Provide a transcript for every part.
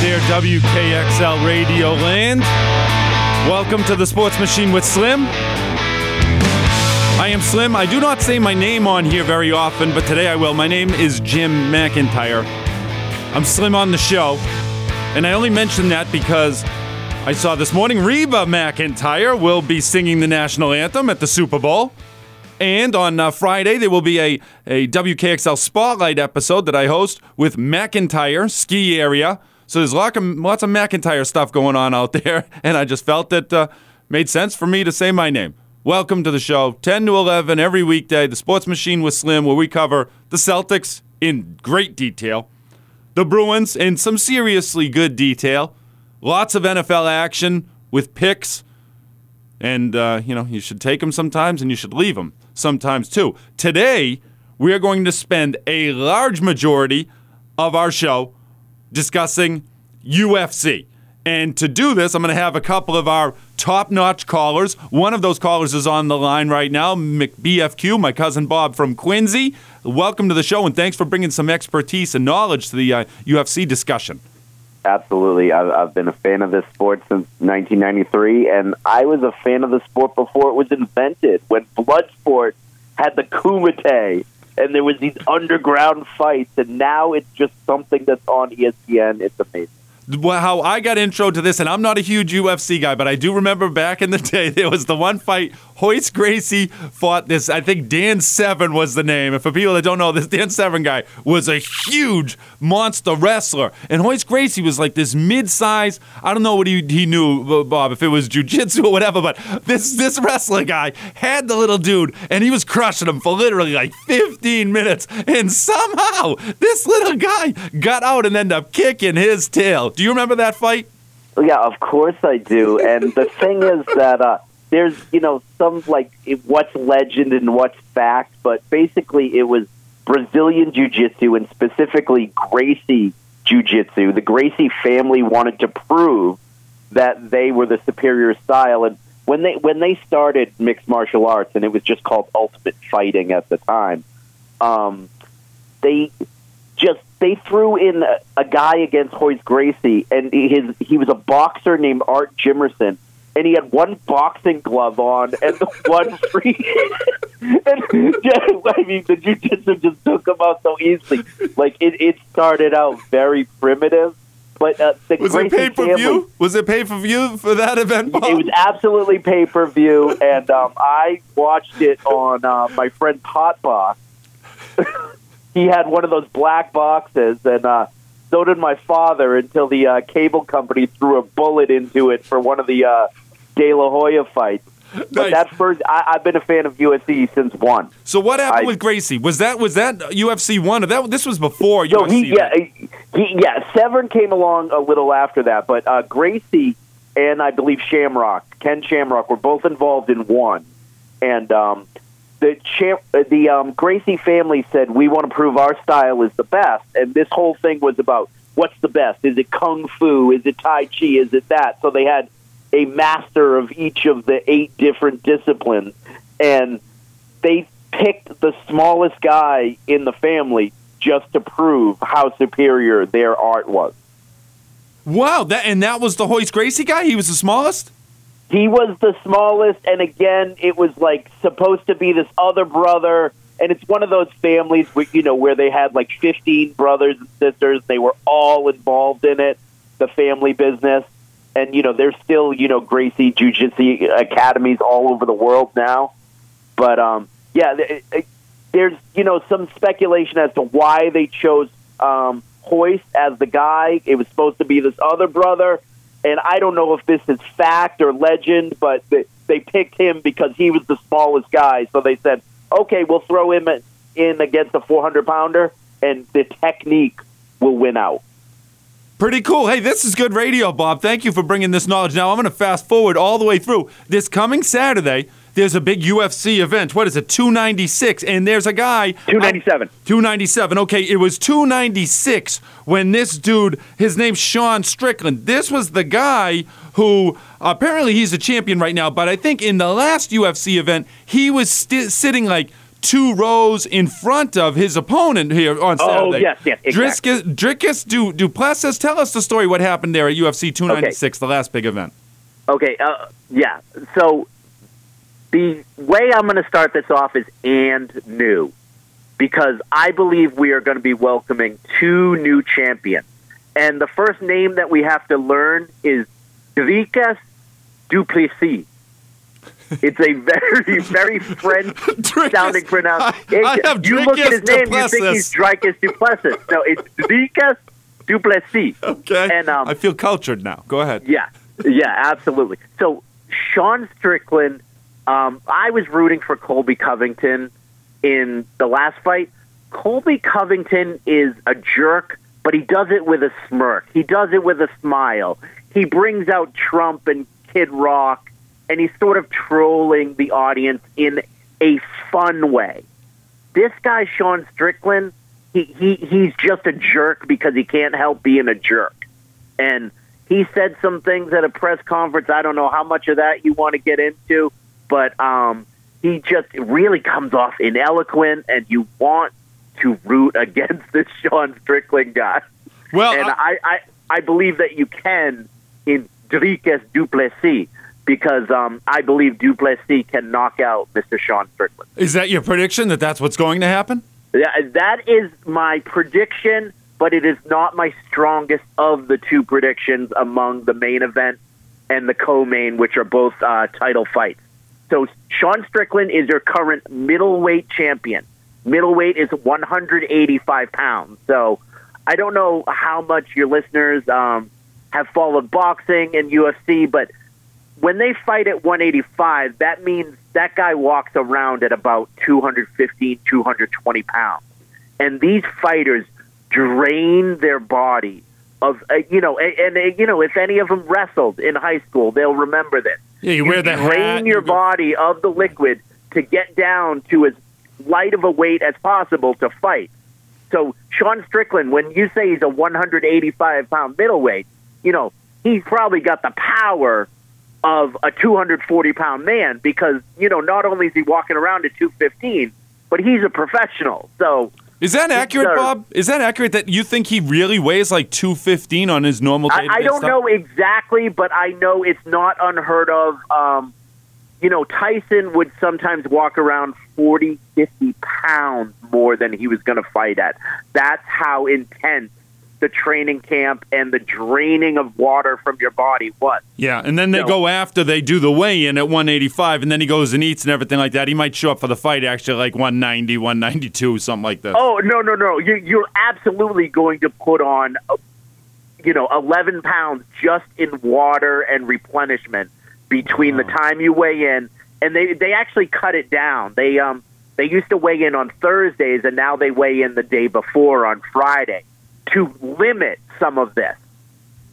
there, WKXL Radio Land. Welcome to the Sports Machine with Slim. I am Slim. I do not say my name on here very often, but today I will. My name is Jim McIntyre. I'm Slim on the show, and I only mention that because I saw this morning Reba McEntire will be singing the national anthem at the Super Bowl. And on uh, Friday, there will be a, a WKXL Spotlight episode that I host with McIntyre Ski Area. So there's lots of, lots of McIntyre stuff going on out there, and I just felt that uh, made sense for me to say my name. Welcome to the show, 10 to 11 every weekday, the Sports Machine with Slim, where we cover the Celtics in great detail, the Bruins in some seriously good detail, lots of NFL action with picks, and uh, you know you should take them sometimes and you should leave them sometimes too. Today we are going to spend a large majority of our show discussing UFC. And to do this, I'm going to have a couple of our top notch callers. One of those callers is on the line right now, McBFQ, my cousin Bob from Quincy. Welcome to the show, and thanks for bringing some expertise and knowledge to the uh, UFC discussion. Absolutely. I've, I've been a fan of this sport since 1993, and I was a fan of the sport before it was invented, when Bloodsport had the Kumite and there was these underground fights, and now it's just something that's on ESPN. It's amazing how I got intro to this, and I'm not a huge UFC guy, but I do remember back in the day there was the one fight Royce Gracie fought this. I think Dan Severn was the name. And for people that don't know, this Dan Severn guy was a huge monster wrestler, and Royce Gracie was like this mid-size. I don't know what he, he knew, Bob, if it was jujitsu or whatever, but this this wrestler guy had the little dude, and he was crushing him for literally like 15 minutes, and somehow this little guy got out and ended up kicking his tail. Do you remember that fight? Yeah, of course I do. And the thing is that. Uh, there's you know some like what's legend and what's fact, but basically it was Brazilian jiu-jitsu and specifically Gracie jiu-jitsu. The Gracie family wanted to prove that they were the superior style and when they when they started mixed martial arts and it was just called ultimate fighting at the time um, they just they threw in a, a guy against Royce Gracie and his he was a boxer named Art Jimerson and he had one boxing glove on and the one free. and just, I mean, the jujitsu just took him out so easily. Like it, it started out very primitive. But uh, the was it pay per view? Was it pay per view for that event? Bob? It was absolutely pay per view, and um, I watched it on uh, my friend Potbox. he had one of those black boxes, and uh, so did my father until the uh, cable company threw a bullet into it for one of the uh, De La Hoya fights. But nice. that first, I, have been a fan of UFC since one. So what happened I, with Gracie? Was that was that UFC one? Or that this was before so UFC? He, yeah, he, yeah. Severn came along a little after that, but uh, Gracie and I believe Shamrock, Ken Shamrock, were both involved in one. And um, the Cham- the um, Gracie family said we want to prove our style is the best, and this whole thing was about what's the best? Is it kung fu? Is it tai chi? Is it that? So they had a master of each of the eight different disciplines, and they picked the smallest guy in the family just to prove how superior their art was. Wow, that and that was the Royce Gracie guy. He was the smallest. He was the smallest, and again, it was like supposed to be this other brother, and it's one of those families where you know where they had like fifteen brothers and sisters. They were all involved in it, the family business, and you know there's still you know Gracie Jiu-Jitsu academies all over the world now. But um, yeah, it, it, there's you know some speculation as to why they chose um, Royce as the guy. It was supposed to be this other brother, and I don't know if this is fact or legend, but they, they picked him because he was the smallest guy. So they said, okay, we'll throw him in against a 400 pounder, and the technique will win out. Pretty cool. Hey, this is good radio, Bob. Thank you for bringing this knowledge. Now, I'm going to fast forward all the way through. This coming Saturday, there's a big UFC event. What is it? 296. And there's a guy. 297. 297. Okay, it was 296 when this dude, his name's Sean Strickland. This was the guy who apparently he's a champion right now, but I think in the last UFC event, he was st- sitting like two rows in front of his opponent here on Saturday. Oh, yes, yes, exactly. Dricus, Dricus Du, Duplessis, tell us the story. What happened there at UFC 296, the last big event? Okay, uh, yeah. So the way I'm going to start this off is and new, because I believe we are going to be welcoming two new champions. And the first name that we have to learn is Dricus Duplessis. It's a very, very French sounding pronunciation. I- I have you look at his Dricus name, you think he's Dricus Duplessis. No, it's Dricus Duplessis. Okay. And, um, I feel cultured now. Go ahead. Yeah, yeah, absolutely. So Sean Strickland, um, I was rooting for Colby Covington in the last fight. Colby Covington is a jerk, but he does it with a smirk. He does it with a smile. He brings out Trump and Kid Rock, and he's sort of trolling the audience in a fun way. This guy, Sean Strickland, he, he he's just a jerk because he can't help being a jerk. And he said some things at a press conference. I don't know how much of that you want to get into, but um, he just really comes off ineloquent, and you want to root against this Sean Strickland guy. Well, and I- I, I, I believe that you can in Dricus Duplessis because um, I believe Duplessis can knock out Mr. Sean Strickland. is that your prediction that that's what's going to happen? Yeah, that is my prediction, but it is not my strongest of the two predictions among the main event and the co-main, which are both uh, title fights. So Sean Strickland is your current middleweight champion. Middleweight is 185 pounds. So I don't know how much your listeners um, have followed boxing and UFC, but when they fight at 185, that means that guy walks around at about 215, 220 pounds. And these fighters drain their body of, uh, you know, and, and, uh, you know, if any of them wrestled in high school, they'll remember this. Yeah, you, wear the drain your body of the liquid to get down to as light of a weight as possible to fight. So Sean Strickland, when you say he's a 185 pound middleweight, you know he's probably got the power of a 240 pound man because you know not only is he walking around at 215, but he's a professional. So Is that accurate, Sir. Bob? Is that accurate that you think he really weighs like 215 on his normal day I, I don't stuff? know exactly, but I know it's not unheard of. Um, you know, Tyson would sometimes walk around 40, 50 pounds more than he was going to fight at. That's how intense the training camp and the draining of water from your body was. Yeah, and then they No. go after they do the weigh in at 185, and then he goes and eats and everything like that. He might show up for the fight actually like 190, 192, something like that. Oh no, no, no! You, you're absolutely going to put on, uh, you know, 11 pounds just in water and replenishment between the time you weigh in, and they they actually cut it down. They um they used to weigh in on Thursdays, and now they weigh in the day before on Friday to limit some of this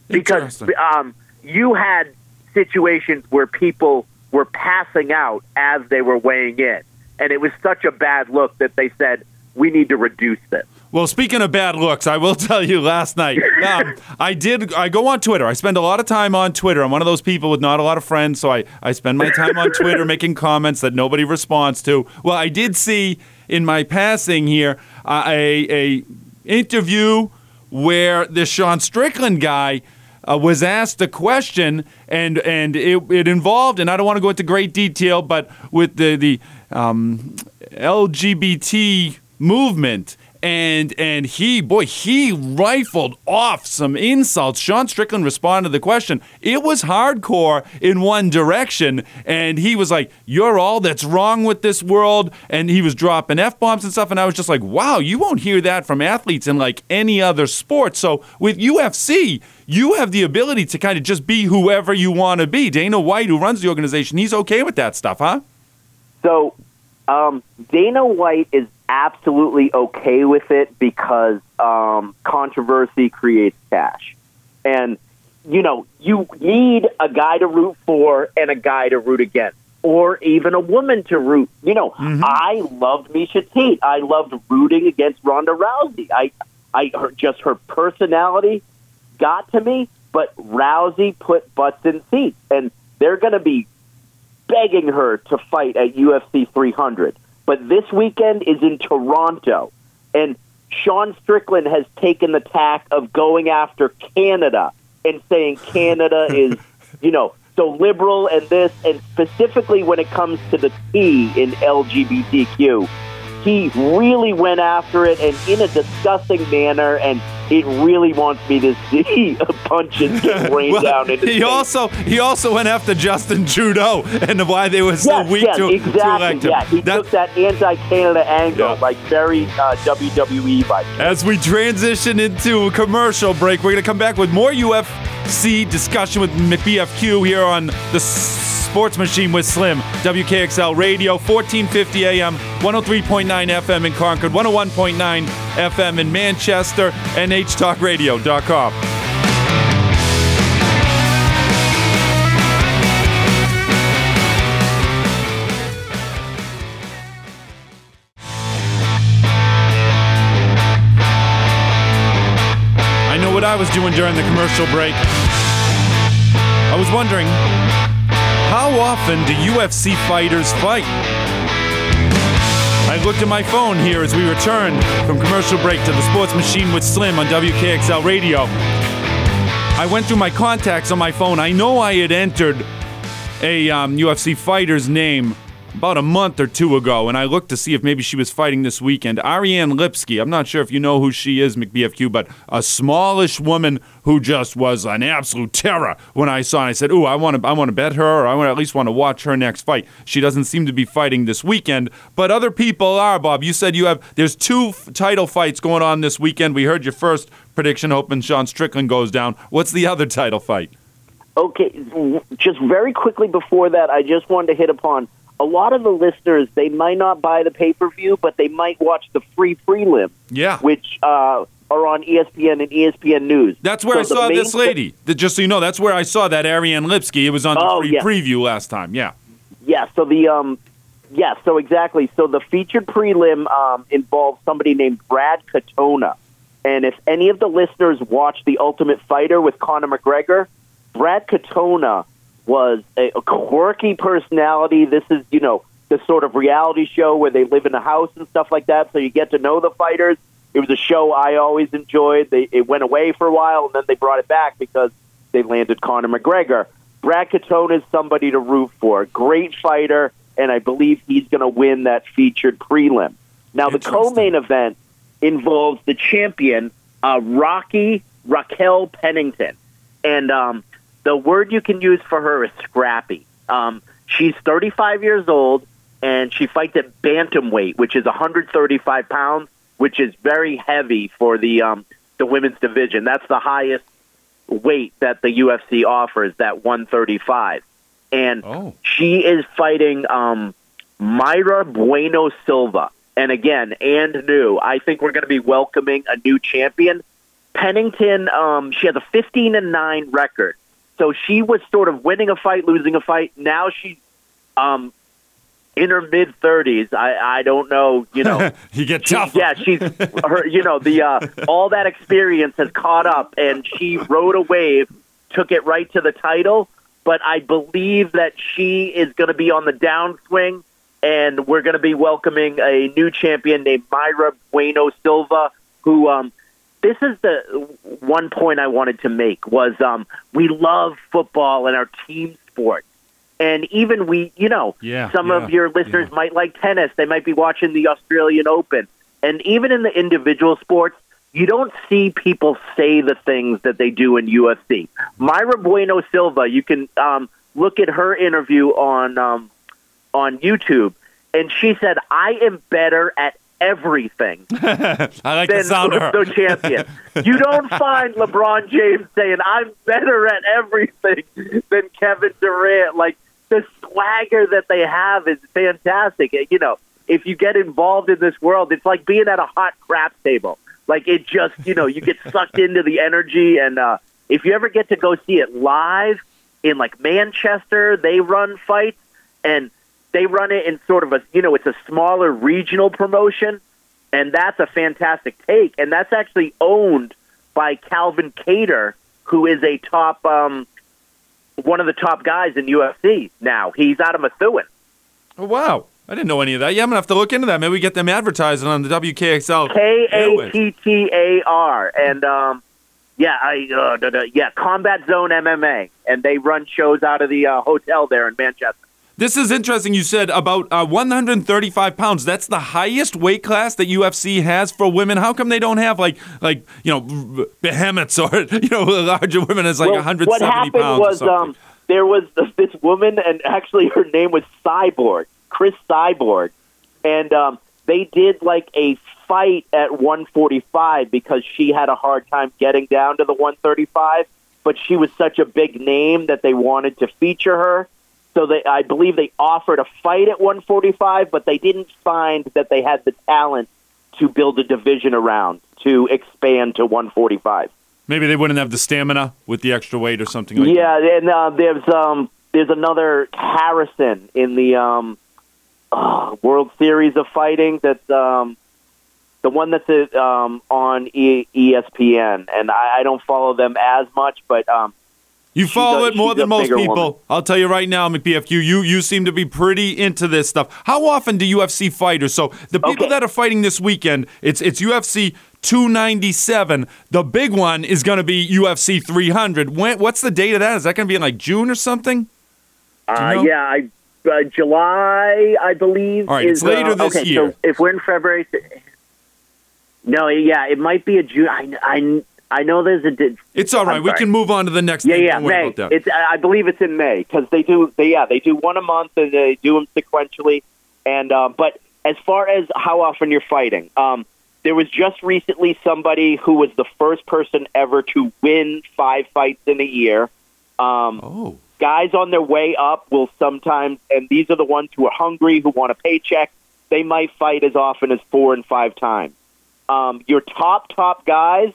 because um, you had situations where people were passing out as they were weighing in, and it was such a bad look that they said we need to reduce this. Well, speaking of bad looks, I will tell you last night, um, I did, I go on Twitter. I spend a lot of time on Twitter. I'm one of those people with not a lot of friends, so I, I spend my time on Twitter making comments that nobody responds to. Well, I did see in my passing here uh, a, a interview where this Sean Strickland guy uh, was asked a question, and and it, it involved, and I don't want to go into great detail, but with the the um, LGBT movement. And and he boy he rifled off some insults. Sean Strickland responded to the question. It was hardcore in one direction, and he was like, "You're all that's wrong with this world," and he was dropping f bombs and stuff. And I was just like, "Wow, you won't hear that from athletes in like any other sport." So with UFC, you have the ability to kind of just be whoever you want to be. Dana White, who runs the organization, he's okay with that stuff, huh? So um, Dana White is absolutely okay with it because um, controversy creates cash, and you know you need a guy to root for and a guy to root against, or even a woman to root. You know, I loved Miesha Tate. I loved rooting against Ronda Rousey. I, I her, just her personality got to me, but Rousey put butts in seats, and they're going to be begging her to fight at UFC 300. But this weekend is in Toronto, and Sean Strickland has taken the tack of going after Canada and saying Canada is, you know, so liberal and this, and specifically when it comes to the T in LGBTQ he really went after it and in a disgusting manner, and it really wants me to see punches get rained well, down into he also he also went after Justin Trudeau and why they were so yes, weak yes, to, exactly, to. Yeah, he That- took that anti-Canada angle, Yeah. like very uh, WWE vibe. As we transition into a commercial break, we're going to come back with more UFC discussion with McBFQ here on the Sports Machine with Slim. WKXL Radio, 1450 AM, 103.9 FM in Concord, 101.9 FM in Manchester, and HTalkRadio.com. I know what I was doing during the commercial break. I was wondering, how often do UFC fighters fight? I looked at my phone here as we returned from commercial break to the Sports Machine with Slim on WKXL Radio. I went through my contacts on my phone. I know I had entered a um, UFC fighter's name about a month or two ago, and I looked to see if maybe she was fighting this weekend. Ariane Lipski. I'm not sure if you know who she is, McBFQ, but a smallish woman who just was an absolute terror when I saw. Her. I said, "Ooh, I want to, I want to bet her, or I want at least want to watch her next fight." She doesn't seem to be fighting this weekend, but other people are. Bob, you said you have. There's two f- title fights going on this weekend. We heard your first prediction, hoping Sean Strickland goes down. What's the other title fight? Okay, just very quickly before that, I just wanted to hit upon a lot of the listeners. They might not buy the pay per view, but they might watch the free prelim, Yeah. which uh, are on ESPN and ESPN News. That's where So I saw this lady. Th- Just so you know, that's where I saw that Ariane Lipski. It was on the Oh, free yeah. preview last time. Yeah. Yeah, so the um yeah, so exactly. So the featured prelim um involves somebody named Brad Katona. And if any of the listeners watch The Ultimate Fighter with Conor McGregor, Brad Katona was a, a quirky personality. This is, you know, the sort of reality show where they live in a house and stuff like that, so you get to know the fighters. It was a show I always enjoyed. They it went away for a while and then they brought it back because they landed Conor McGregor. Brad Katona is somebody to root for. Great fighter, and I believe he's going to win that featured prelim. Now, the co-main event involves the champion, uh, Rocky Raquel Pennington, and um, the word you can use for her is scrappy. Um, she's 35 years old, and she fights at bantamweight, which is 135 pounds, which is very heavy for the um, the women's division. That's the highest weight that the UFC offers, that 135. And Oh. she is fighting um, Mayra Bueno Silva. And again, and new. I think we're going to be welcoming a new champion. Pennington, um, she has a 15 and 9 record. So she was sort of winning a fight, losing a fight. Now she's um, in her mid 30s. I, I don't know, you know. you get tough. Yeah, she's her. You know, the uh, all that experience has caught up, and she rode a wave, took it right to the title. But I believe that she is going to be on the downswing, and we're going to be welcoming a new champion named Mayra Bueno Silva, who. Um, this is the one point I wanted to make was um, we love football and our team sport. And even we, you know, Yeah, some yeah, of your listeners yeah. might like tennis. They might be watching the Australian Open. And even in the individual sports, you don't see people say the things that they do in UFC. Mayra Bueno Silva, you can um, look at her interview on um, on YouTube, and she said, "I am better at everything I like than the sound of her. champion." you don't find LeBron James saying, "I'm better at everything than Kevin Durant." Like the swagger that they have is fantastic. You know, if you get involved in this world, it's like being at a hot craps table. Like it just, you know, you get sucked into the energy. And uh, if you ever get to go see it live in like Manchester, they run fights and they run it in sort of a, you know, it's a smaller regional promotion. And that's a fantastic take. And that's actually owned by Calvin Kattar, who is a top, um, one of the top guys in UFC now. He's out of Methuen. Oh, wow. I didn't know any of that. Yeah, I'm gonna have to look into that. Maybe we get them advertising on the WKXL. K A. T T A R, and um, yeah, I uh, da, da, yeah, Combat Zone MMA, and they run shows out of the uh, hotel there in Manchester. This is interesting. You said about uh, 135 pounds. That's the highest weight class that UFC has for women. How come they don't have like like you know behemoths or you know larger women as like Well, 170 what happened pounds? was um, there was this woman, and actually her name was Cyborg, Cris Cyborg, and um, they did like a fight at 145 because she had a hard time getting down to the 135, but she was such a big name that they wanted to feature her. So they, I believe they offered a fight at 145, but they didn't find that they had the talent to build a division around to expand to 145. Maybe they wouldn't have the stamina with the extra weight or something like that. Yeah, and uh, there's um there's another Harrison in the um uh, World Series of Fighting that's um the one that's uh, um on e- ESPN, and I, I don't follow them as much, but um You follow it more than most people. woman. I'll tell you right now, McBFQ, you you seem to be pretty into this stuff. How often do UFC fighters? So the people Okay. that are fighting this weekend, it's it's UFC 297. The big one is going to be UFC 300. When, what's the date of that? Is that going to be in like June or something? uh, know? yeah, I uh, July I believe. All right, is, it's later uh, this okay, year. So if we're in February, no, yeah, it might be a June. I I, I know there's a. di- It's all right. We can move on to the next Yeah, thing. yeah, May. It's I I believe it's in May because they do. They yeah, they do one a month and they do them sequentially. And uh, but as far as how often you're fighting, um, there was just recently somebody who was the first person ever to win five fights in a year. Um, oh. guys on their way up will sometimes, and these are the ones who are hungry, who want a paycheck. They might fight as often as four and five times. Um, your top top guys,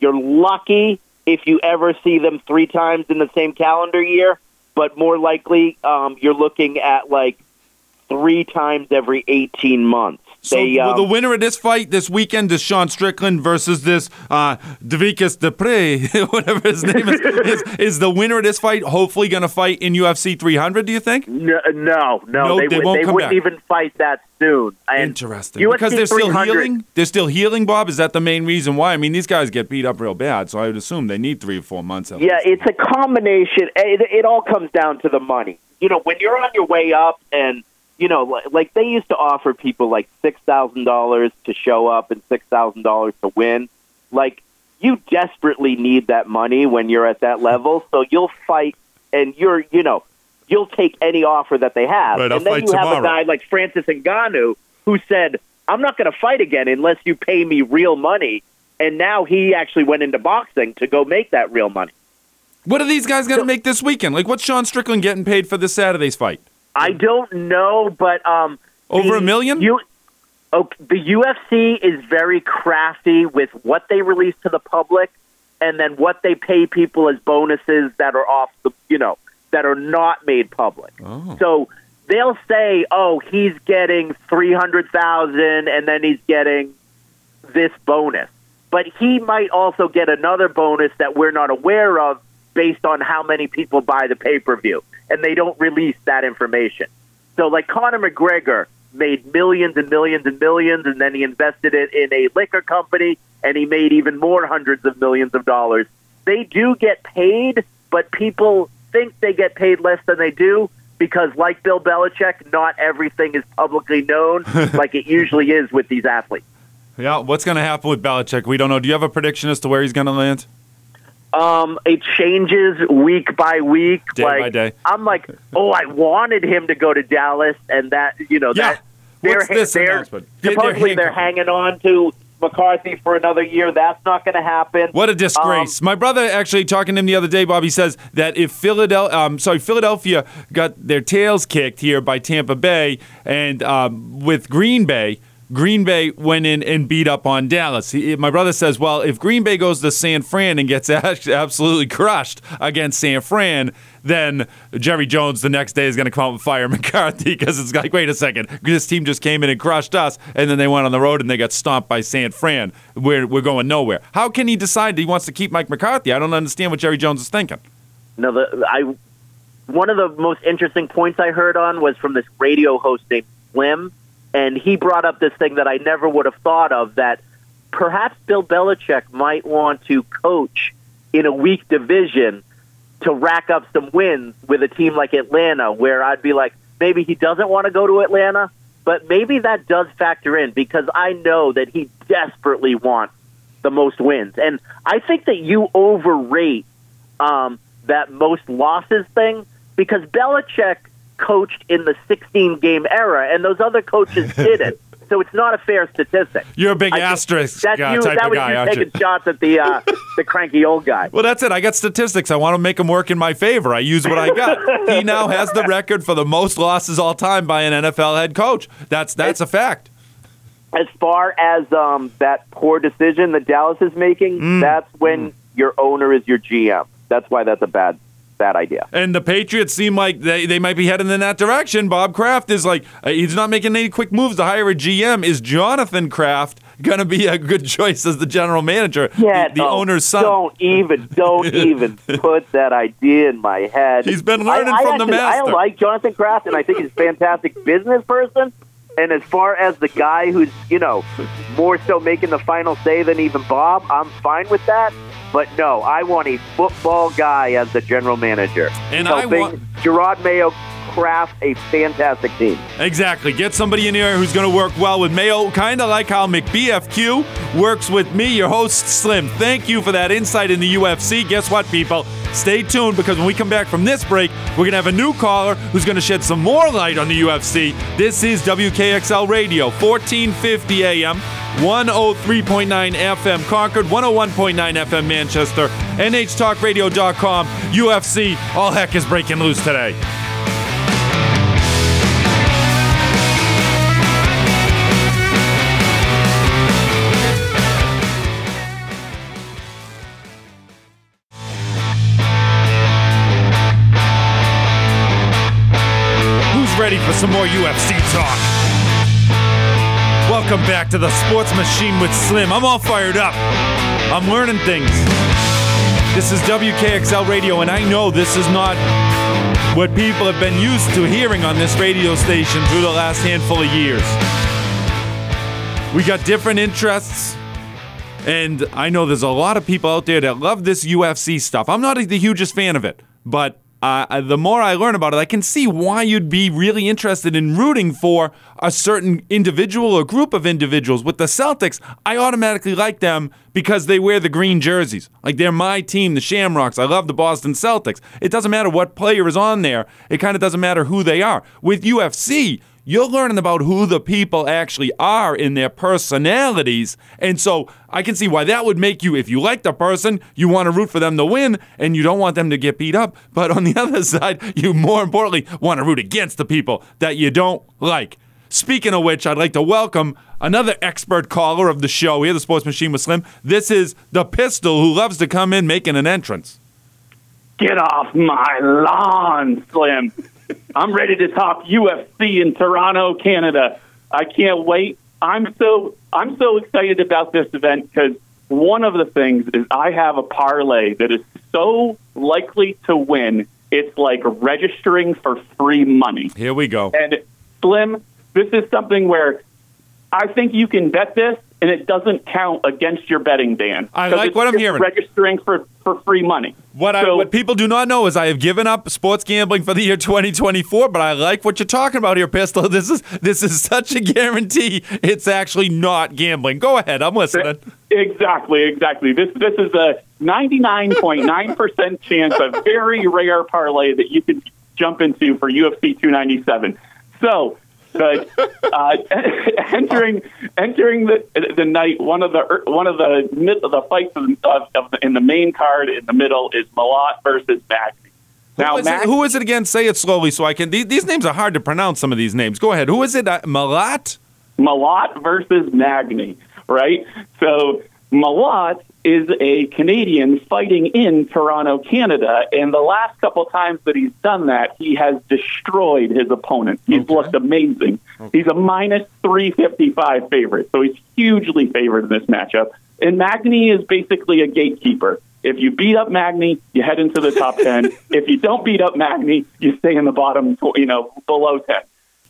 you're lucky if you ever see them three times in the same calendar year, but more likely um, you're looking at like three times every 18 months. So they, well, um, the winner of this fight this weekend is Sean Strickland versus this uh, Davikas Dupre, whatever his name is, is. Is the winner of this fight hopefully going to fight in UFC 300? Do you think? no, no, no, No, they, they would- won't they wouldn't back. even fight that soon. And Interesting. UFC because they're still 300 healing. They're still healing, Bob. Is that the main reason why? I mean, these guys get beat up real bad, so I would assume they need three or four months. Yeah, least. it's a combination. It, it all comes down to the money. You know, when you're on your way up, and you know, like, like they used to offer people like six thousand dollars to show up and six thousand dollars to win. Like you desperately need that money when you're at that level, so you'll fight, and you're, you know, you'll take any offer that they have. Right, I'll and then fight you have a guy like Francis Ngannou who said, "I'm not going to fight again unless you pay me real money." And now he actually went into boxing to go make that real money. What are these guys going to make this weekend? Like, what's Sean Strickland getting paid for this Saturday's fight? I don't know, but um, Over the a million? You, oh, the UFC is very crafty with what they release to the public, and then what they pay people as bonuses that are off the, you know, that are not made public. Oh. So they'll say, "Oh, he's getting three hundred thousand, and then he's getting this bonus," but he might also get another bonus that we're not aware of based on how many people buy the pay per view, and they don't release that information. So, like Conor McGregor made millions and millions and millions, and then he invested it in a liquor company, and he made even more hundreds of millions of dollars. They do get paid, but people think they get paid less than they do because, like Bill Belichick, not everything is publicly known like it usually is with these athletes. Yeah, what's going to happen with Belichick? We don't know. Do you have a prediction as to where he's going to land? Um, it changes week by week. Day like by day. I'm like, oh, I wanted him to go to Dallas, and that you know Yeah. that they're What's this they're announcement? They're- they're they're, hanging on to McCarthy for another year. That's not going to happen. What a disgrace! Um, My brother actually talking to him the other day, Bobby says that if Philadelphia, um, sorry, Philadelphia got their tails kicked here by Tampa Bay, and um, with Green Bay, Green Bay went in and beat up on Dallas. He, my brother says, well, if Green Bay goes to San Fran and gets absolutely crushed against San Fran, then Jerry Jones the next day is going to come out and fire McCarthy because it's like, wait a second, this team just came in and crushed us, and then they went on the road and they got stomped by San Fran. We're, we're going nowhere. How can he decide that he wants to keep Mike McCarthy? I don't understand what Jerry Jones is thinking. No, the I one of the most interesting points I heard on was from this radio host named Slim, and he brought up this thing that I never would have thought of that perhaps Bill Belichick might want to coach in a weak division to rack up some wins with a team like Atlanta, where I'd be like, maybe he doesn't want to go to Atlanta, but maybe that does factor in because I know that he desperately wants the most wins. And I think that you overrate um, that most losses thing because Belichick coached in the 16 game era and those other coaches didn't. So it's not a fair statistic. You're a big I asterisk that's uh, you, type that of was guy, you aren't taking you? shots at the uh, the cranky old guy. Well, that's it. I got statistics. I want to make them work in my favor. I use what I got. he now has the record for the most losses all time by an NFL head coach. That's that's a fact. As far as um, that poor decision that Dallas is making, Mm. that's when your owner is your GM. That's why that's a bad bad idea. And the Patriots seem like they, they might be heading in that direction. Bob Kraft is like, uh, he's not making any quick moves to hire a GM. Is Jonathan Kraft going to be a good choice as the general manager? Yeah, the, the no, owner's son. Don't even, don't even put that idea in my head. He's been learning I, I from the master. I like Jonathan Kraft, and I think he's a fantastic business person. And as far as the guy who's, you know, more so making the final say than even Bob, I'm fine with that. But no, I want a football guy as the general manager. And I want- Jerod Mayo craft a fantastic team. Exactly. Get somebody in here who's going to work well with Mayo, kind of like how McBFQ works with me, your host, Slim. Thank you for that insight in the UFC. Guess what, people? Stay tuned because when we come back from this break, we're going to have a new caller who's going to shed some more light on the UFC. This is WKXL Radio, 1450 AM. 103.9 FM Concord, 101.9 FM Manchester, NHTalkRadio.com, UFC. All heck is breaking loose today. Some more UFC talk? Welcome back to the Sports Machine with Slim. I'm all fired up. I'm learning things. This is WKXL Radio, and I know this is not what people have been used to hearing on this radio station through the last handful of years. We got different interests, and I know there's a lot of people out there that love this UFC stuff. I'm not the hugest fan of it, but uh, the more I learn about it, I can see why you'd be really interested in rooting for a certain individual or group of individuals. With the Celtics, I automatically like them because they wear the green jerseys. Like they're my team, the Shamrocks. I love the Boston Celtics. It doesn't matter what player is on there, it kind of doesn't matter who they are. With UFC, you're learning about who the people actually are in their personalities. And so I can see why that would make you, if you like the person, you want to root for them to win and you don't want them to get beat up. But on the other side, you more importantly want to root against the people that you don't like. Speaking of which, I'd like to welcome another expert caller of the show here, the Sports Machine with Slim. This is the Pistol who loves to come in making an entrance. Get off my lawn, Slim. I'm ready to talk UFC in Toronto, Canada. I can't wait. I'm so I'm so excited about this event because one of the things is I have a parlay that is so likely to win. It's like registering for free money. Here we go. And Slim, this is something where I think you can bet this, and it doesn't count against your betting ban. I like what I'm hearing. Registering for for free money. What I, what people do not know is I have given up sports gambling for the year 2024, but I like what you're talking about here, Pistol. This is this is such a guarantee. It's actually not gambling. Go ahead, I'm listening. Exactly, exactly. This this is a 99.9% chance, a very rare parlay that you can jump into for UFC 297. So, the, uh, entering entering the the night, one of the one of the mid, the fights of, of, of the, in the main card in the middle is Malott versus Magny. Now, who, is it, who is it again? Say it slowly so I can. These, these names are hard to pronounce. Some of these names. Go ahead. Who is it? Uh, Malott. Malott versus Magny, right? So Malott is a Canadian fighting in Toronto, Canada, and the last couple times that he's done that, he has destroyed his opponent. He's Okay. looked amazing. He's a minus 355 favorite, so he's hugely favored in this matchup. And Magny is basically a gatekeeper. If you beat up Magny, you head into the top 10. if you don't beat up Magny, you stay in the bottom, you know, below 10.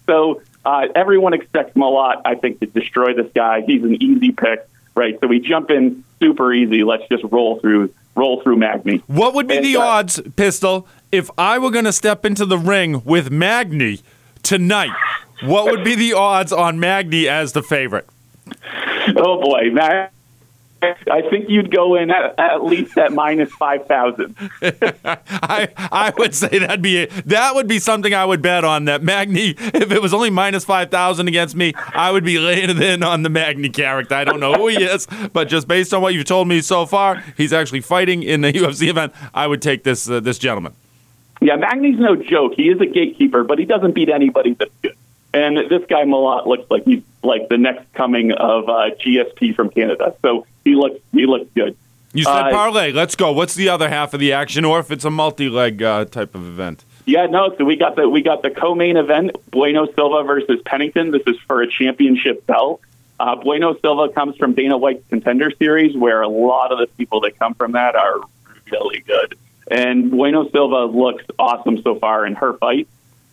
So uh, everyone expects Malott, I think, to destroy this guy. He's an easy pick, right? So we jump in super easy. Let's just roll through roll through Magny. What would be And, the uh, odds, Pistol, if I were going to step into the ring with Magny tonight? What would be the odds on Magny as the favorite? Oh boy, Mag- I think you'd go in at, at least at minus five thousand. I I would say that'd be that would be something I would bet on that Magny. If it was only minus five thousand against me, I would be laying it in on the Magny character. I don't know who he is, but just based on what you've told me so far, he's actually fighting in the UFC event. I would take this uh, this gentleman. Yeah, Magny's no joke. He is a gatekeeper, but he doesn't beat anybody that's good. And this guy Malott looks like he's like the next coming of uh, GSP from Canada. So he looks he looks good. You said Uh, parlay. Let's go. What's the other half of the action, or if it's a multi-leg uh, type of event? Yeah, no. So we got the we got the co-main event: Bueno Silva versus Pennington. This is for a championship belt. Uh, bueno Silva comes from Dana White's Contender Series, where a lot of the people that come from that are really good. And Bueno Silva looks awesome so far in her fight.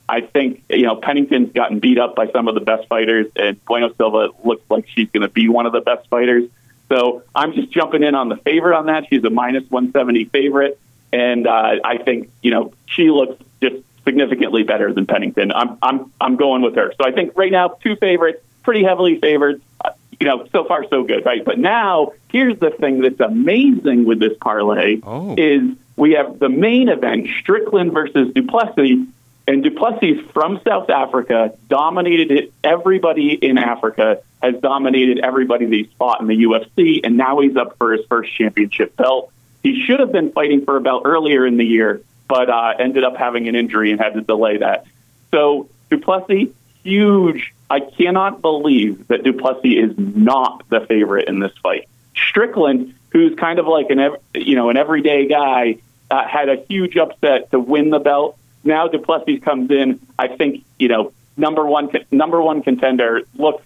I think you know Pennington's gotten beat up by some of the best fighters, and Bueno Silva looks like she's going to be one of the best fighters. So I'm just jumping in on the favorite on that. She's a minus 170 favorite, and uh, I think you know she looks just significantly better than Pennington. I'm I'm I'm going with her. So I think right now two favorites, pretty heavily favored. Uh, you know, so far so good, right? But now here's the thing that's amazing with this parlay Oh. is we have the main event, Strickland versus Duplessis, and Duplessis from South Africa dominated it. Everybody in Africa has dominated everybody that he's fought in the UFC, and now he's up for his first championship belt. He should have been fighting for a belt earlier in the year, but uh, ended up having an injury and had to delay that. So Duplessis, huge. I cannot believe that Duplessis is not the favorite in this fight. Strickland, who's kind of like an you know an everyday guy, uh, had a huge upset to win the belt. Now Duplessis comes in. I think you know number one number one contender looks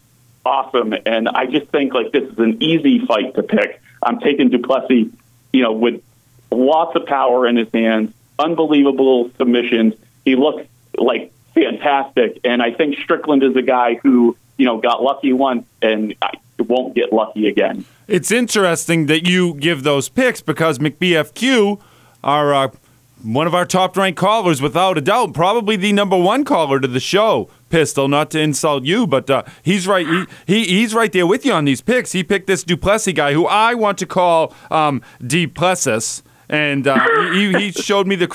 awesome, and I just think like this is an easy fight to pick. I'm taking Duplessis, you know, with lots of power in his hands, unbelievable submissions. He looks like fantastic, and I think Strickland is a guy who you know got lucky once and won't get lucky again. It's interesting that you give those picks because McBFQ are uh, one of our top ranked callers, without a doubt, probably the number one caller to the show. Pistol, not to insult you, but uh, he's right. He, he he's right there with you on these picks. He picked this Duplessis guy, who I want to call um, Duplessis. And uh, he, he showed me the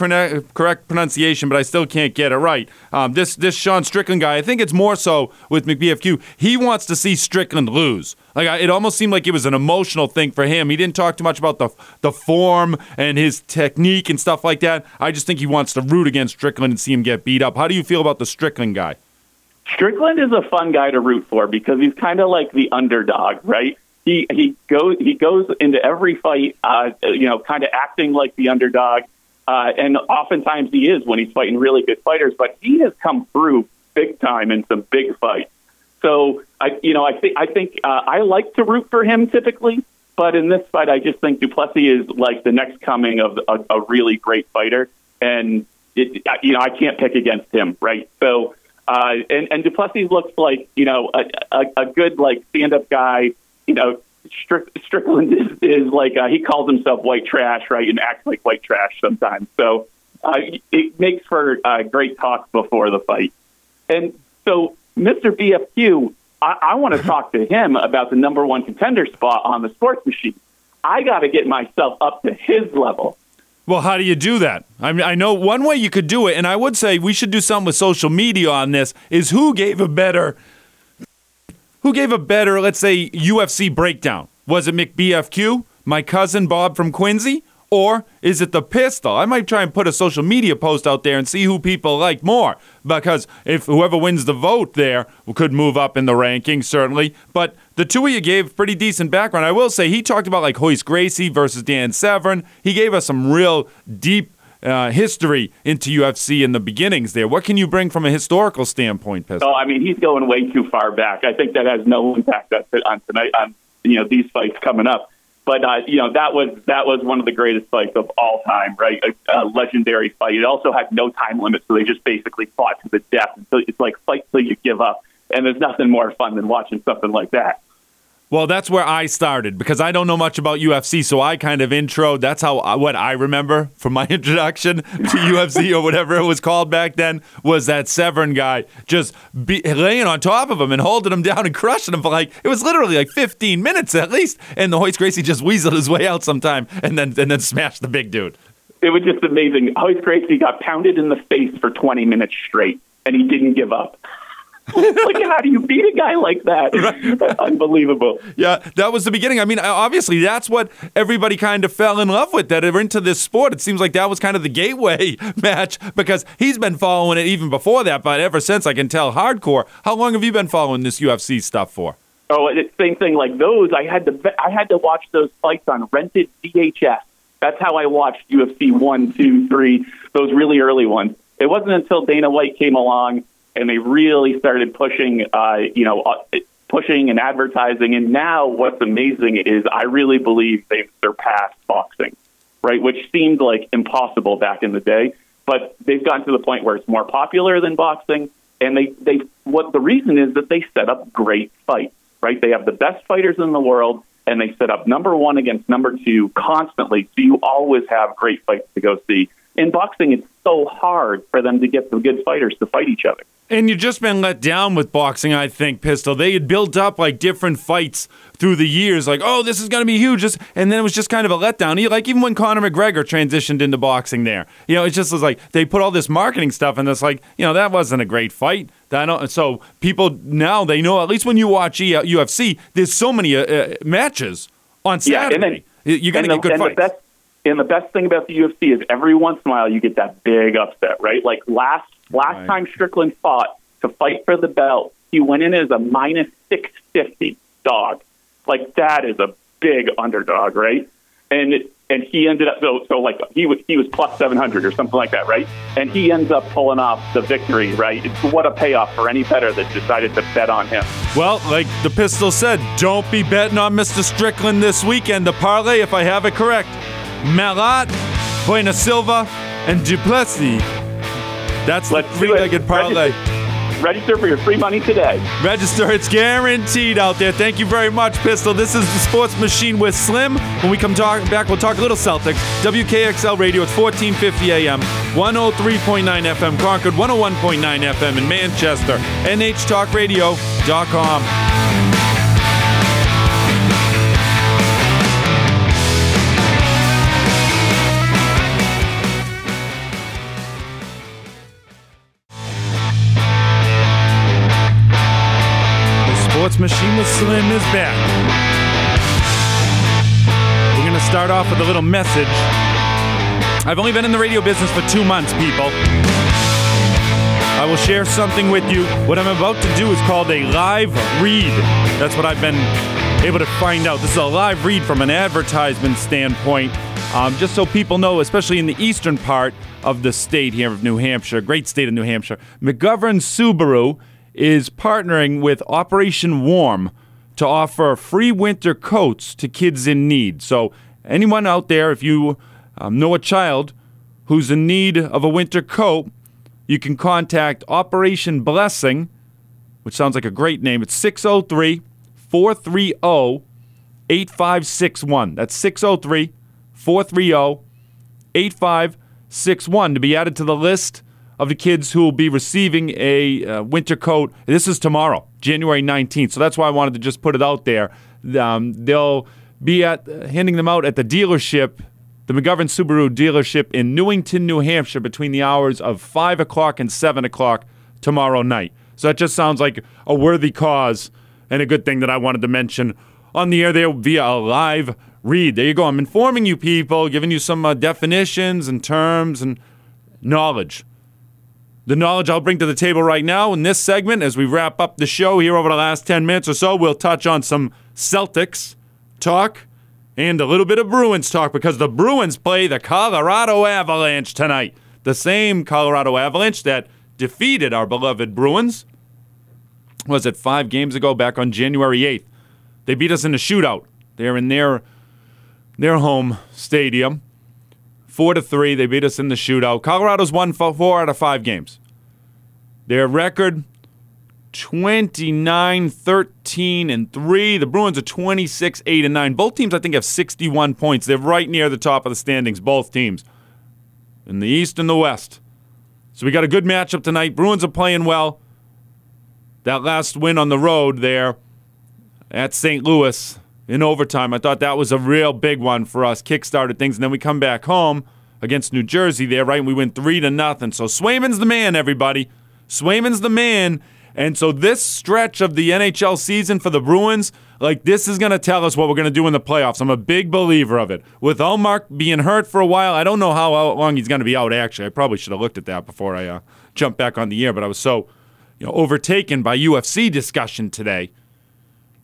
correct pronunciation, but I still can't get it right. Um, this this Sean Strickland guy, I think it's more so with McBFQ. He wants to see Strickland lose. Like it almost seemed like it was an emotional thing for him. He didn't talk too much about the the form and his technique and stuff like that. I just think he wants to root against Strickland and see him get beat up. How do you feel about the Strickland guy? Strickland is a fun guy to root for because he's kind of like the underdog, right? He he goes he goes into every fight, uh, you know, kind of acting like the underdog, uh, and oftentimes he is when he's fighting really good fighters. But he has come through big time in some big fights. So I, you know, I think I think uh, I like to root for him typically, but in this fight, I just think Duplessis is like the next coming of a, a really great fighter, and it, you know, I can't pick against him, right? So. Uh, and, and Duplessis looks like you know a, a, a good like stand up guy. You know, Strick, Strickland is, is like uh, he calls himself white trash, right, and acts like white trash sometimes. So uh, it makes for uh, great talk before the fight. And so, Mr. BFQ, I, I want to talk to him about the number one contender spot on the sports machine. I got to get myself up to his level. Well, how do you do that? I mean, I know one way you could do it, and I would say we should do something with social media on this. Is who gave a better, who gave a better, let's say, UFC breakdown? Was it McBFQ, my cousin Bob from Quincy, or is it the Pistol? I might try and put a social media post out there and see who people like more, because if whoever wins the vote there could move up in the rankings, certainly. But the two of you gave pretty decent background. I will say he talked about like Royce Gracie versus Dan Severn. He gave us some real deep uh, history into UFC in the beginnings there. What can you bring from a historical standpoint, Pistol? So I mean, he's going way too far back. I think that has no impact on, on tonight on you know these fights coming up. But uh, you know that was that was one of the greatest fights of all time, right? A, a legendary fight. It also had no time limit, so they just basically fought to the death. So it's like fight till you give up. And there's nothing more fun than watching something like that. Well, that's where I started because I don't know much about UFC, so I kind of intro. That's how uh, what I remember from my introduction to UFC or whatever it was called back then was that Severn guy just be, laying on top of him and holding him down and crushing him for like it was literally like 15 minutes at least, and the Royce Gracie just weaseled his way out sometime and then and then smashed the big dude. It was just amazing. Royce Gracie got pounded in the face for 20 minutes straight, and he didn't give up. like, how do you beat a guy like that? Right. Unbelievable. Yeah, that was the beginning. I mean, obviously, that's what everybody kind of fell in love with that are into this sport. It seems like that was kind of the gateway match because he's been following it even before that, but ever since I can tell hardcore. How long have you been following this UFC stuff for? Oh, same thing like those. I had to I had to watch those fights on rented VHS. That's how I watched UFC one, two, three, those really early ones. It wasn't until Dana White came along and they really started pushing, uh, you know, uh, pushing and advertising. And now, what's amazing is I really believe they've surpassed boxing, right? Which seemed like impossible back in the day, but they've gotten to the point where it's more popular than boxing. And they, they, what the reason is that they set up great fights, right? They have the best fighters in the world, and they set up number one against number two constantly. So you always have great fights to go see. In boxing, it's so hard for them to get the good fighters to fight each other. And you've just been let down with boxing, I think, Pistol. They had built up like different fights through the years, like, oh, this is going to be huge. And then it was just kind of a letdown. Like, even when Conor McGregor transitioned into boxing there, you know, it just was like they put all this marketing stuff, and it's like, you know, that wasn't a great fight. That don't, so people now they know, at least when you watch UFC, there's so many uh, uh, matches on Saturday. Yeah, You're going to get good fights. The best, and the best thing about the UFC is every once in a while you get that big upset, right? Like last Last right. time Strickland fought to fight for the belt, he went in as a minus 650 dog. Like that is a big underdog, right? And and he ended up so so like he was he was plus 700 or something like that, right? And he ends up pulling off the victory, right? It's What a payoff for any better that decided to bet on him. Well, like the pistol said, don't be betting on Mr. Strickland this weekend. The parlay, if I have it correct, Malott, Bueno Silva, and Du Plessis that's Let's the three-legged parlay. Register for your free money today. Register. It's guaranteed out there. Thank you very much, Pistol. This is the Sports Machine with Slim. When we come talk back, we'll talk a little Celtics. WKXL Radio. It's 1450 AM, 103.9 FM Concord, 101.9 FM in Manchester. NHTalkRadio.com. Sports Machine Slim is back. We're going to start off with a little message. I've only been in the radio business for two months, people. I will share something with you. What I'm about to do is called a live read. That's what I've been able to find out. This is a live read from an advertisement standpoint. Um, just so people know, especially in the eastern part of the state here of New Hampshire, great state of New Hampshire, McGovern Subaru is partnering with Operation Warm to offer free winter coats to kids in need. So, anyone out there, if you um, know a child who's in need of a winter coat, you can contact Operation Blessing, which sounds like a great name. It's 603 430 8561. That's 603 430 8561 to be added to the list of the kids who will be receiving a uh, winter coat. This is tomorrow, January 19th. So that's why I wanted to just put it out there. Um, they'll be at uh, handing them out at the dealership, the McGovern Subaru dealership in Newington, New Hampshire, between the hours of 5 o'clock and 7 o'clock tomorrow night. So that just sounds like a worthy cause and a good thing that I wanted to mention on the air there via a live read. There you go. I'm informing you people, giving you some uh, definitions and terms and knowledge the knowledge I'll bring to the table right now in this segment as we wrap up the show here over the last 10 minutes or so. We'll touch on some Celtics talk and a little bit of Bruins talk because the Bruins play the Colorado Avalanche tonight. The same Colorado Avalanche that defeated our beloved Bruins. Was it five games ago back on January 8th? They beat us in a shootout. They're in their, their home stadium. Four to three, they beat us in the shootout. Colorado's won four out of five games. Their record 29, 13, and 3. The Bruins are 26, 8, and 9. Both teams, I think, have 61 points. They're right near the top of the standings, both teams, in the East and the West. So we got a good matchup tonight. Bruins are playing well. That last win on the road there at St. Louis in overtime, I thought that was a real big one for us. Kick-started things, and then we come back home against New Jersey there, right? And we win 3 to nothing. So Swayman's the man, everybody. Swayman's the man. And so this stretch of the NHL season for the Bruins, like this is going to tell us what we're going to do in the playoffs. I'm a big believer of it. With Ullmark being hurt for a while, I don't know how long he's going to be out. Actually, I probably should have looked at that before I uh, jumped back on the air, but I was so you know overtaken by UFC discussion today.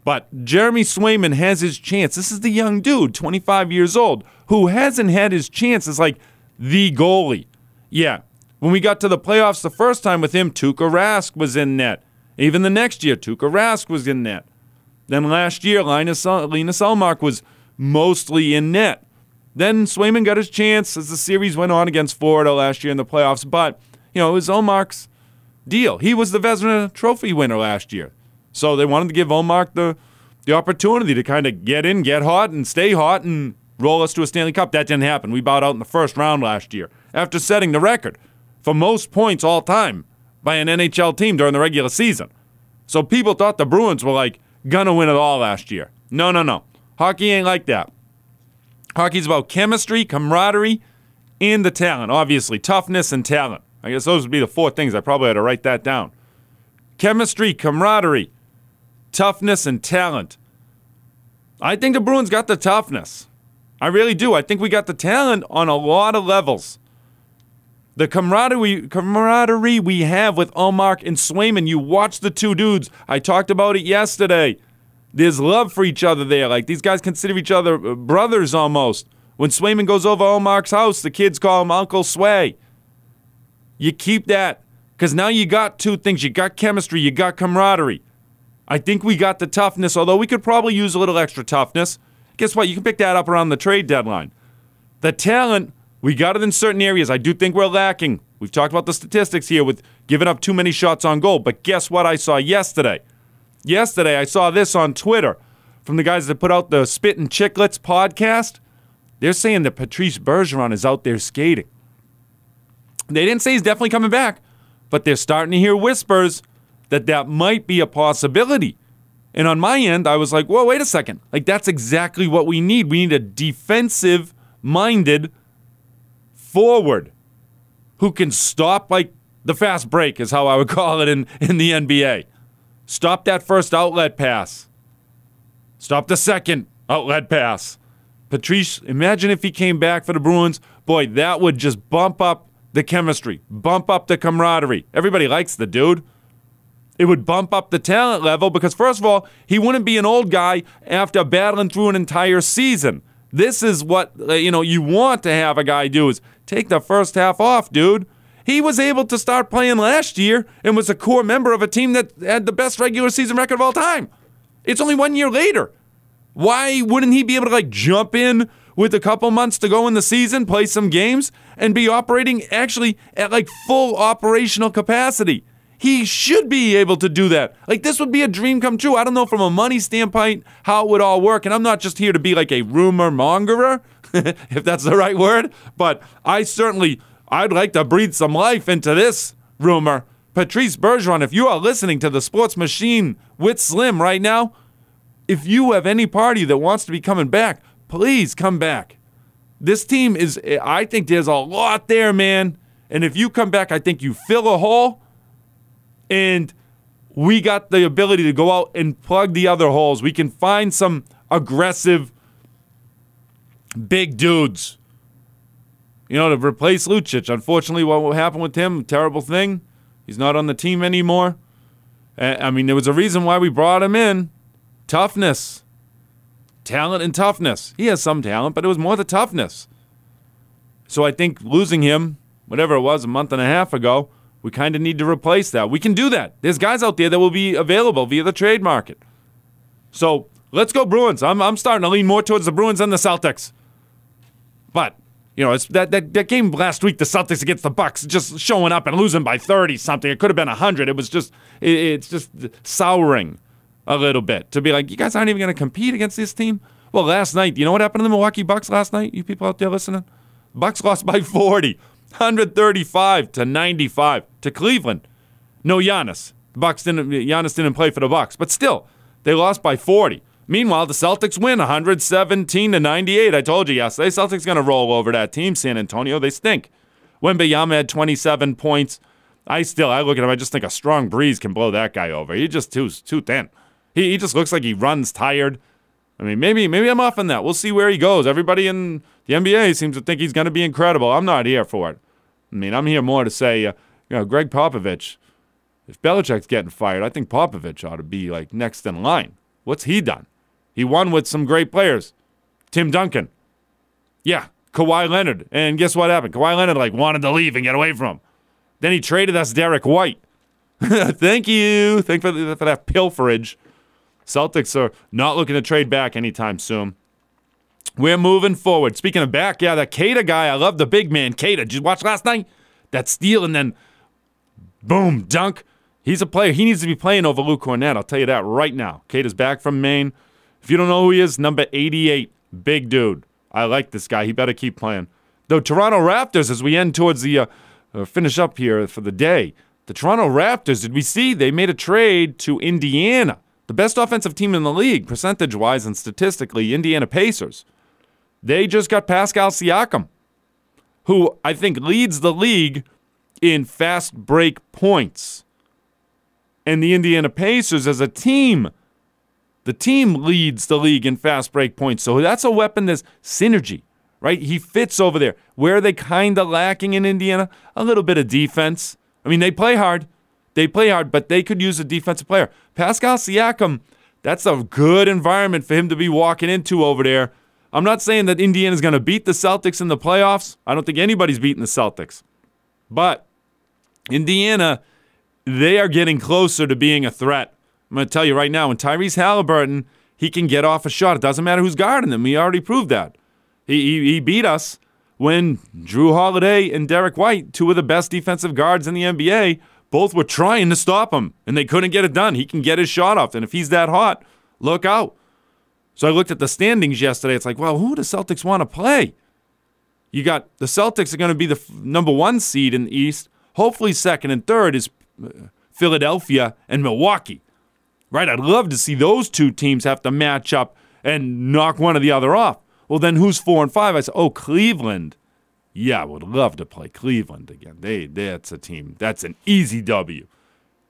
But Jeremy Swayman has his chance. This is the young dude, 25 years old, who hasn't had his chance as like the goalie. Yeah, when we got to the playoffs the first time with him, Tuukka Rask was in net. Even the next year, Tuukka Rask was in net. Then last year, Linus, Linus Ullmark was mostly in net. Then Swayman got his chance as the series went on against Florida last year in the playoffs. But, you know, it was Ullmark's deal. He was the Vezina Trophy winner last year. So they wanted to give Ullmark the, the opportunity to kind of get in, get hot, and stay hot and roll us to a Stanley Cup. That didn't happen. We bowed out in the first round last year after setting the record for most points all time by an NHL team during the regular season. So people thought the Bruins were like gonna win it all last year. No, no, no. Hockey ain't like that. Hockey's about chemistry, camaraderie, and the talent. Obviously, toughness and talent. I guess those would be the four things. I probably had to write that down. Chemistry, camaraderie, toughness, and talent. I think the Bruins got the toughness. I really do. I think we got the talent on a lot of levels. The camaraderie, camaraderie we have with Ullmark and Swayman. You watch the two dudes. I talked about it yesterday. There's love for each other there. Like these guys consider each other uh, brothers almost. When Swayman goes over Ullmark's house, the kids call him Uncle Sway. You keep that because now you got two things. You got chemistry, you got camaraderie. I think we got the toughness, although we could probably use a little extra toughness. Guess what? You can pick that up around the trade deadline. The talent, we got it in certain areas. I do think we're lacking. We've talked about the statistics here with giving up too many shots on goal. But guess what I saw yesterday? Yesterday, I saw this on Twitter from the guys that put out the Spit and Chicklets podcast. They're saying that Patrice Bergeron is out there skating. They didn't say he's definitely coming back, but they're starting to hear whispers that that might be a possibility. And on my end, I was like, whoa, wait a second. Like, that's exactly what we need. We need a defensive minded forward who can stop like the fast break is how I would call it in, in the NBA. Stop that first outlet pass. Stop the second outlet pass. Patrice, imagine if he came back for the Bruins. Boy, that would just bump up the chemistry, bump up the camaraderie. Everybody likes the dude. It would bump up the talent level because, first of all, he wouldn't be an old guy after battling through an entire season. This is what uh, you know you want to have a guy do is take the first half off, dude. He was able to start playing last year and was a core member of a team that had the best regular season record of all time. It's only one year later. Why wouldn't he be able to like jump in with a couple months to go in the season, play some games, and be operating actually at like full operational capacity? He should be able to do that. Like, this would be a dream come true. I don't know from a money standpoint how it would all work. And I'm not just here to be like a rumor mongerer, if that's the right word, but I certainly, I'd like to breathe some life into this rumor. Patrice Bergeron, if you are listening to the sports machine with Slim right now, if you have any party that wants to be coming back, please come back. This team is, I think there's a lot there, man. And if you come back, I think you fill a hole and we got the ability to go out and plug the other holes. We can find some aggressive big dudes. You know, to replace Lucic. Unfortunately, what happened with him, terrible thing. He's not on the team anymore. I mean, there was a reason why we brought him in. Toughness. Talent and toughness. He has some talent, but it was more the toughness. So I think losing him, whatever it was, a month and a half ago, we kind of need to replace that. We can do that. There's guys out there that will be available via the trade market. So let's go Bruins. I'm, I'm starting to lean more towards the Bruins than the Celtics. But You know, it's that, that, that game last week, the Celtics against the Bucks, just showing up and losing by 30 something. It could have been 100. It was just, it, it's just souring a little bit to be like, you guys aren't even going to compete against this team. Well, last night, you know what happened to the Milwaukee Bucks last night? You people out there listening? Bucks lost by 40, 135 to 95 to Cleveland. No Giannis. The Bucks didn't. Giannis didn't play for the Bucks, but still, they lost by 40. Meanwhile, the Celtics win 117 to 98. I told you yesterday, Celtics going to roll over that team. San Antonio, they stink. Wembanyama had 27 points. I still, I look at him, I just think a strong breeze can blow that guy over. He's just too too thin. He, he just looks like he runs tired. I mean, maybe maybe I'm off on that. We'll see where he goes. Everybody in the NBA seems to think he's going to be incredible. I'm not here for it. I mean, I'm here more to say, uh, you know, Gregg Popovich. If Belichick's getting fired, I think Popovich ought to be like next in line. What's he done? He won with some great players. Tim Duncan. Yeah, Kawhi Leonard. And guess what happened? Kawhi Leonard like wanted to leave and get away from him. Then he traded us Derrick White. Thank you. Thank for, for that pilferage. Celtics are not looking to trade back anytime soon. We're moving forward. Speaking of back, yeah, that Queta guy, I love the big man. Queta, did you watch last night? That steal and then boom, dunk. He's a player. He needs to be playing over Luke Kornet. I'll tell you that right now. Queta's back from Maine. If you don't know who he is, number 88, big dude. I like this guy. He better keep playing. The Toronto Raptors, as we end towards the uh, uh, finish up here for the day, the Toronto Raptors, did we see they made a trade to Indiana, the best offensive team in the league, percentage wise and statistically, Indiana Pacers. They just got Pascal Siakam, who I think leads the league in fast break points. And the Indiana Pacers as a team the team leads the league in fast break points. So that's a weapon that's synergy, right? He fits over there. Where are they kind of lacking in Indiana? A little bit of defense. I mean, they play hard. They play hard, but they could use a defensive player. Pascal Siakam, that's a good environment for him to be walking into over there. I'm not saying that Indiana's going to beat the Celtics in the playoffs. I don't think anybody's beating the Celtics. But Indiana, they are getting closer to being a threat. I'm going to tell you right now, when Tyrese Halliburton, he can get off a shot. It doesn't matter who's guarding him. He already proved that. He, he, he beat us when Jrue Holiday and Derrick White, two of the best defensive guards in the NBA, both were trying to stop him, and they couldn't get it done. He can get his shot off, and if he's that hot, look out. So I looked at the standings yesterday. It's like, well, who do Celtics want to play? You got the Celtics are going to be the f- number one seed in the East. Hopefully, second and third is uh, Philadelphia and Milwaukee right? I'd love to see those two teams have to match up and knock one or the other off. Well, then who's four and five? I said, oh, Cleveland. Yeah, I would love to play Cleveland again. They, that's a team. That's an easy W.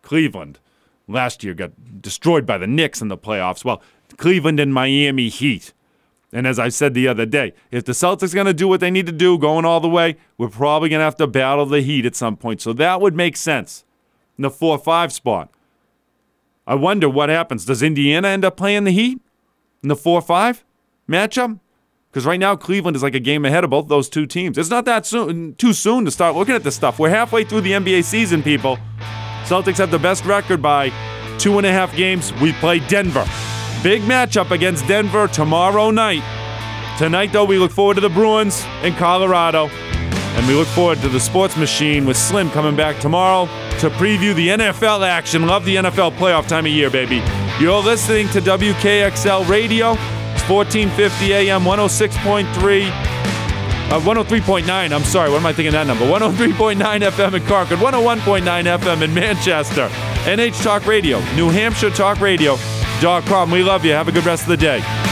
Cleveland last year got destroyed by the Knicks in the playoffs. Well, Cleveland and Miami Heat. And as I said the other day, if the Celtics are going to do what they need to do, going all the way, we're probably going to have to battle the Heat at some point. So that would make sense in the 4 5 spot. I wonder what happens. Does Indiana end up playing the Heat in the 4 5 matchup? Because right now, Cleveland is like a game ahead of both those two teams. It's not that soon, too soon to start looking at this stuff. We're halfway through the NBA season, people. Celtics have the best record by two and a half games. We play Denver. Big matchup against Denver tomorrow night. Tonight, though, we look forward to the Bruins in Colorado. And we look forward to the sports machine with Slim coming back tomorrow to preview the NFL action. Love the NFL playoff time of year, baby. You're listening to WKXL Radio. It's 1450 AM, 106.3. Uh, 103.9, I'm sorry, what am I thinking that number? 103.9 FM in Concord, 101.9 FM in Manchester, NH Talk Radio, New Hampshire Talk Radio.com. We love you. Have a good rest of the day.